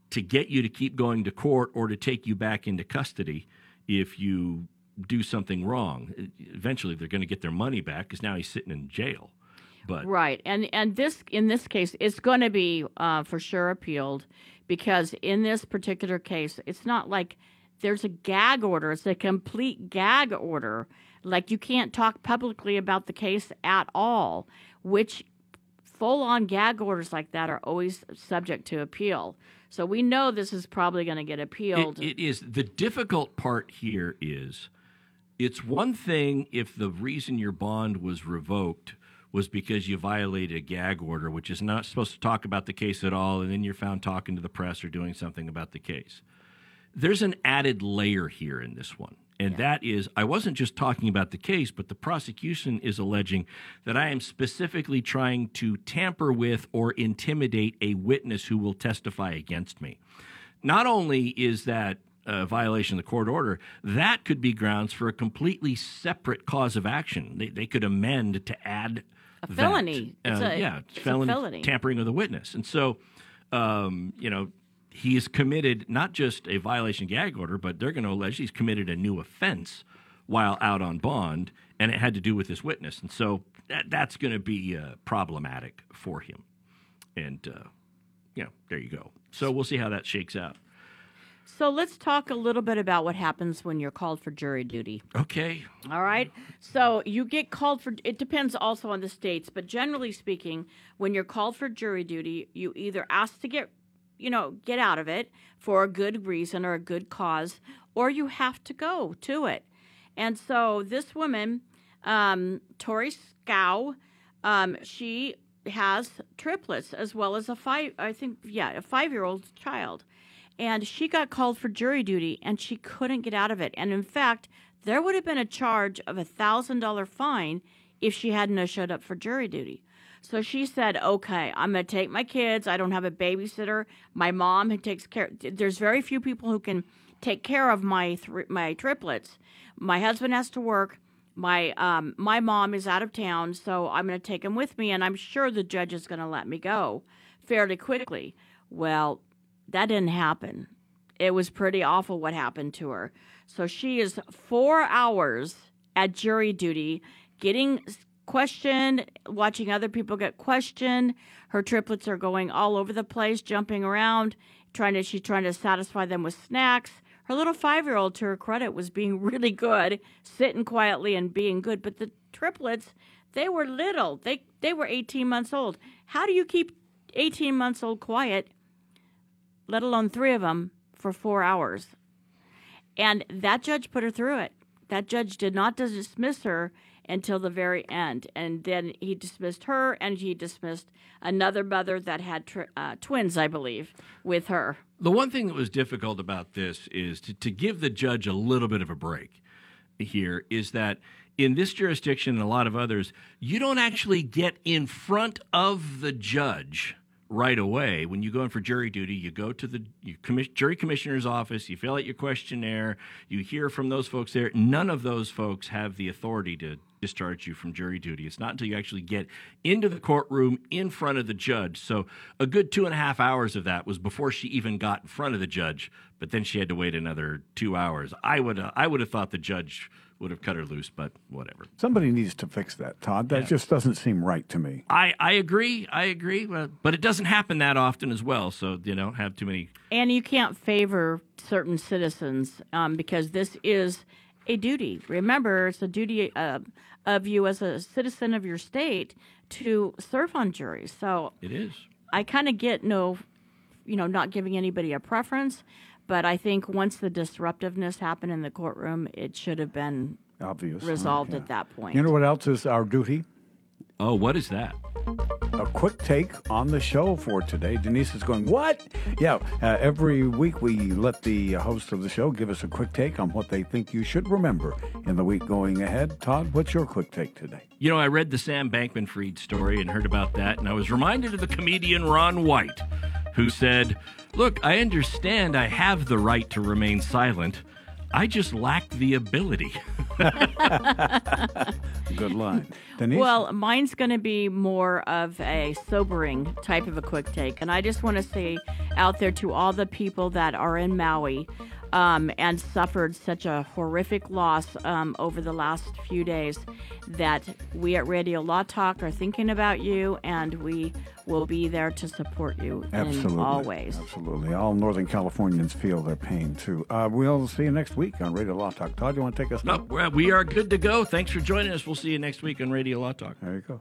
Speaker 9: to get you to keep going to court or to take you back into custody if you do something wrong. Eventually, they're going to get their money back because now he's sitting in jail. But
Speaker 10: right, and and this in this case, it's going to be uh, for sure appealed because in this particular case, it's not like there's a gag order; it's a complete gag order. Like you can't talk publicly about the case at all, which full-on gag orders like that are always subject to appeal. So we know this is probably going to get appealed.
Speaker 9: It, it is the difficult part here is it's one thing if the reason your bond was revoked was because you violated a gag order, which is not supposed to talk about the case at all, and then you're found talking to the press or doing something about the case. There's an added layer here in this one. And that is, I wasn't just talking about the case, but the prosecution is alleging that I am specifically trying to tamper with or intimidate a witness who will testify against me. Not only is that a violation of the court order, that could be grounds for a completely separate cause of action. They, they could amend to add
Speaker 10: A
Speaker 9: that.
Speaker 10: felony. It's
Speaker 9: Uh,
Speaker 10: a-
Speaker 9: yeah,
Speaker 10: it's
Speaker 9: felony,
Speaker 10: felony.
Speaker 9: tampering with a witness. And so, um, you know, he has committed not just a violation gag order, but they're going to allege he's committed a new offense while out on bond, and it had to do with this witness. And so that, that's going to be uh, problematic for him. And, uh, you know, there you go. So we'll see how that shakes out.
Speaker 10: so let's talk a little bit about what happens when you're called for jury duty.
Speaker 9: Okay.
Speaker 10: All right. So you get called for, it depends also on the states, but generally speaking, when you're called for jury duty, you either ask to get, you know, get out of it for a good reason or a good cause, or you have to go to it. And so this woman, um, Tori Scow, um, she has triplets as well as a five, I think, yeah, a five year old child and she got called for jury duty and she couldn't get out of it. And in fact, there would have been a charge of a thousand dollar fine if she hadn't have showed up for jury duty. So she said, "Okay, I'm going to take my kids. I don't have a babysitter. My mom who takes care. There's very few people who can take care of my th- my triplets. My husband has to work. My um, my mom is out of town, so I'm going to take them with me, and I'm sure the judge is going to let me go fairly quickly. Well, that didn't happen. It was pretty awful what happened to her. So she is four hours at jury duty, getting questioned, watching other people get questioned. Her triplets are going all over the place, jumping around, trying to she's trying to satisfy them with snacks. Her little five year old, to her credit, was being really good, sitting quietly and being good. But the triplets, they were little. They they were 18 months old. How do you keep 18 months old quiet, let alone three of them, for four hours? And that judge put her through it. That judge did not dismiss her until the very end. And then he dismissed her and he dismissed another mother that had tr- uh, twins, I believe, with her.
Speaker 9: The one thing that was difficult about this is to, to give the judge a little bit of a break here is that in this jurisdiction and a lot of others, you don't actually get in front of the judge right away. When you go in for jury duty, you go to the jury commissioner's office, you fill out your questionnaire, you hear from those folks there. None of those folks have the authority to discharge you from jury duty. It's not until you actually get into the courtroom in front of the judge. So a good two and a half hours of that was before she even got in front of the judge. But then she had to wait another two hours. I would uh, I would have thought the judge would have cut her loose, but whatever.
Speaker 11: Somebody needs to fix that, Todd. That
Speaker 9: Yeah.
Speaker 11: just doesn't seem right to me.
Speaker 9: I, I agree. I agree. But, but it doesn't happen that often as well. So you don't have too many.
Speaker 10: And you can't favor certain citizens um, because this is a duty. Remember, it's a duty uh, of you as a citizen of your state to serve on juries. So
Speaker 9: It is.
Speaker 10: I kind of get no, you know, not giving anybody a preference, but I think once the disruptiveness happened in the courtroom, it should have been
Speaker 11: Obvious.
Speaker 10: resolved
Speaker 11: Yeah.
Speaker 10: at that point.
Speaker 11: You know what else is our duty?
Speaker 9: Oh, what is that?
Speaker 11: A quick take on the show for today. Denise is going, What? Yeah, uh, every week we let the host of the show give us a quick take on what they think you should remember in the week going ahead. Todd, what's your quick take today?
Speaker 9: You know, I read the Sam Bankman Fried story and heard about that, and I was reminded of the comedian Ron White, who said, Look, I understand I have the right to remain silent. I just lack the ability.
Speaker 11: Good line. Denise?
Speaker 10: Well, mine's going to be more of a sobering type of a quick take. And I just want to say out there to all the people that are in Maui um, and suffered such a horrific loss um, over the last few days that we at Radio Law Talk are thinking about you and we will be there to support you
Speaker 11: Absolutely.
Speaker 10: in all ways.
Speaker 11: Absolutely. All Northern Californians feel their pain too. Uh, we'll see you next week on Radio Law Talk. Todd, you want to take us now?
Speaker 9: Nope, well, we are good to go. Thanks for joining us. We'll see you next week on Radio Law Talk.
Speaker 11: There you go.